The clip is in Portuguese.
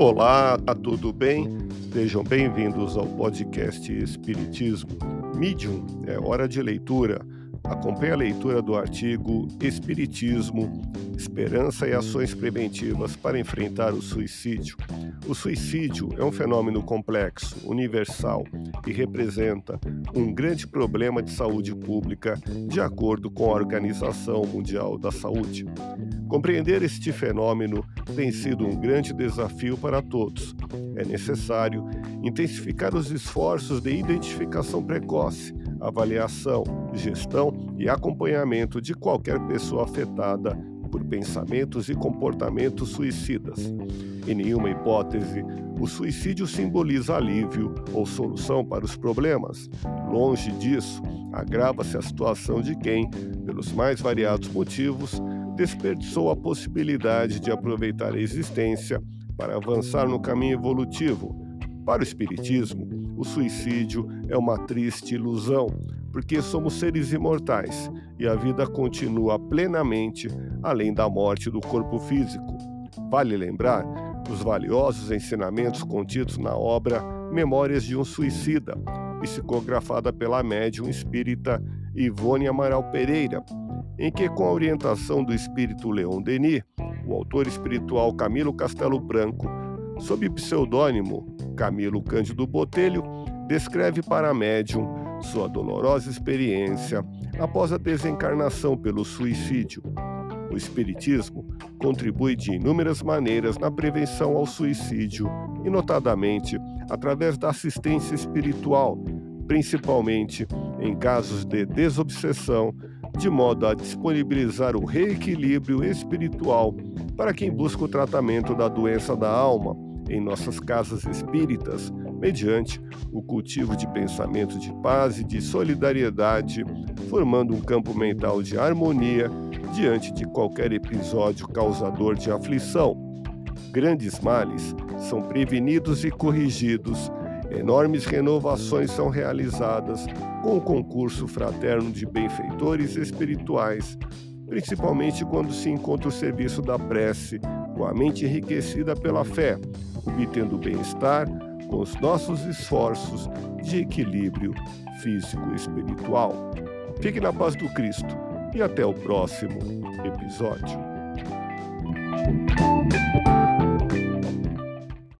Olá, tudo bem? Sejam bem-vindos ao podcast Espiritismo. Medium é hora de leitura. Acompanhe a leitura do artigo Espiritismo, Esperança e Ações Preventivas para Enfrentar o Suicídio. O suicídio é um fenômeno complexo, universal e representa um grande problema de saúde pública, de acordo com a Organização Mundial da Saúde. Compreender este fenômeno tem sido um grande desafio para todos. É necessário intensificar os esforços de identificação precoce, avaliação, gestão e acompanhamento de qualquer pessoa afetada por pensamentos e comportamentos suicidas. Em nenhuma hipótese, o suicídio simboliza alívio ou solução para os problemas. Longe disso, agrava-se a situação de quem, pelos mais variados motivos, desperdiçou a possibilidade de aproveitar a existência para avançar no caminho evolutivo. Para o Espiritismo, o suicídio é uma triste ilusão, porque somos seres imortais e a vida continua plenamente além da morte do corpo físico. Vale lembrar os valiosos ensinamentos contidos na obra Memórias de um Suicida, psicografada pela médium espírita Ivone Amaral Pereira, em que, com a orientação do espírito Leon Denis, o autor espiritual Camilo Castelo Branco, sob pseudônimo Camilo Cândido Botelho, descreve para a médium sua dolorosa experiência após a desencarnação pelo suicídio. O Espiritismo contribui de inúmeras maneiras na prevenção ao suicídio e, notadamente, através da assistência espiritual, principalmente em casos de desobsessão, de modo a disponibilizar o reequilíbrio espiritual para quem busca o tratamento da doença da alma em nossas casas espíritas, mediante o cultivo de pensamentos de paz e de solidariedade, formando um campo mental de harmonia diante de qualquer episódio causador de aflição. Grandes males são prevenidos e corrigidos, enormes renovações são realizadas com o concurso fraterno de benfeitores espirituais, principalmente quando se encontra o serviço da prece, com a mente enriquecida pela fé, obtendo bem-estar com os nossos esforços de equilíbrio físico e espiritual. Fique na paz do Cristo e até o próximo episódio.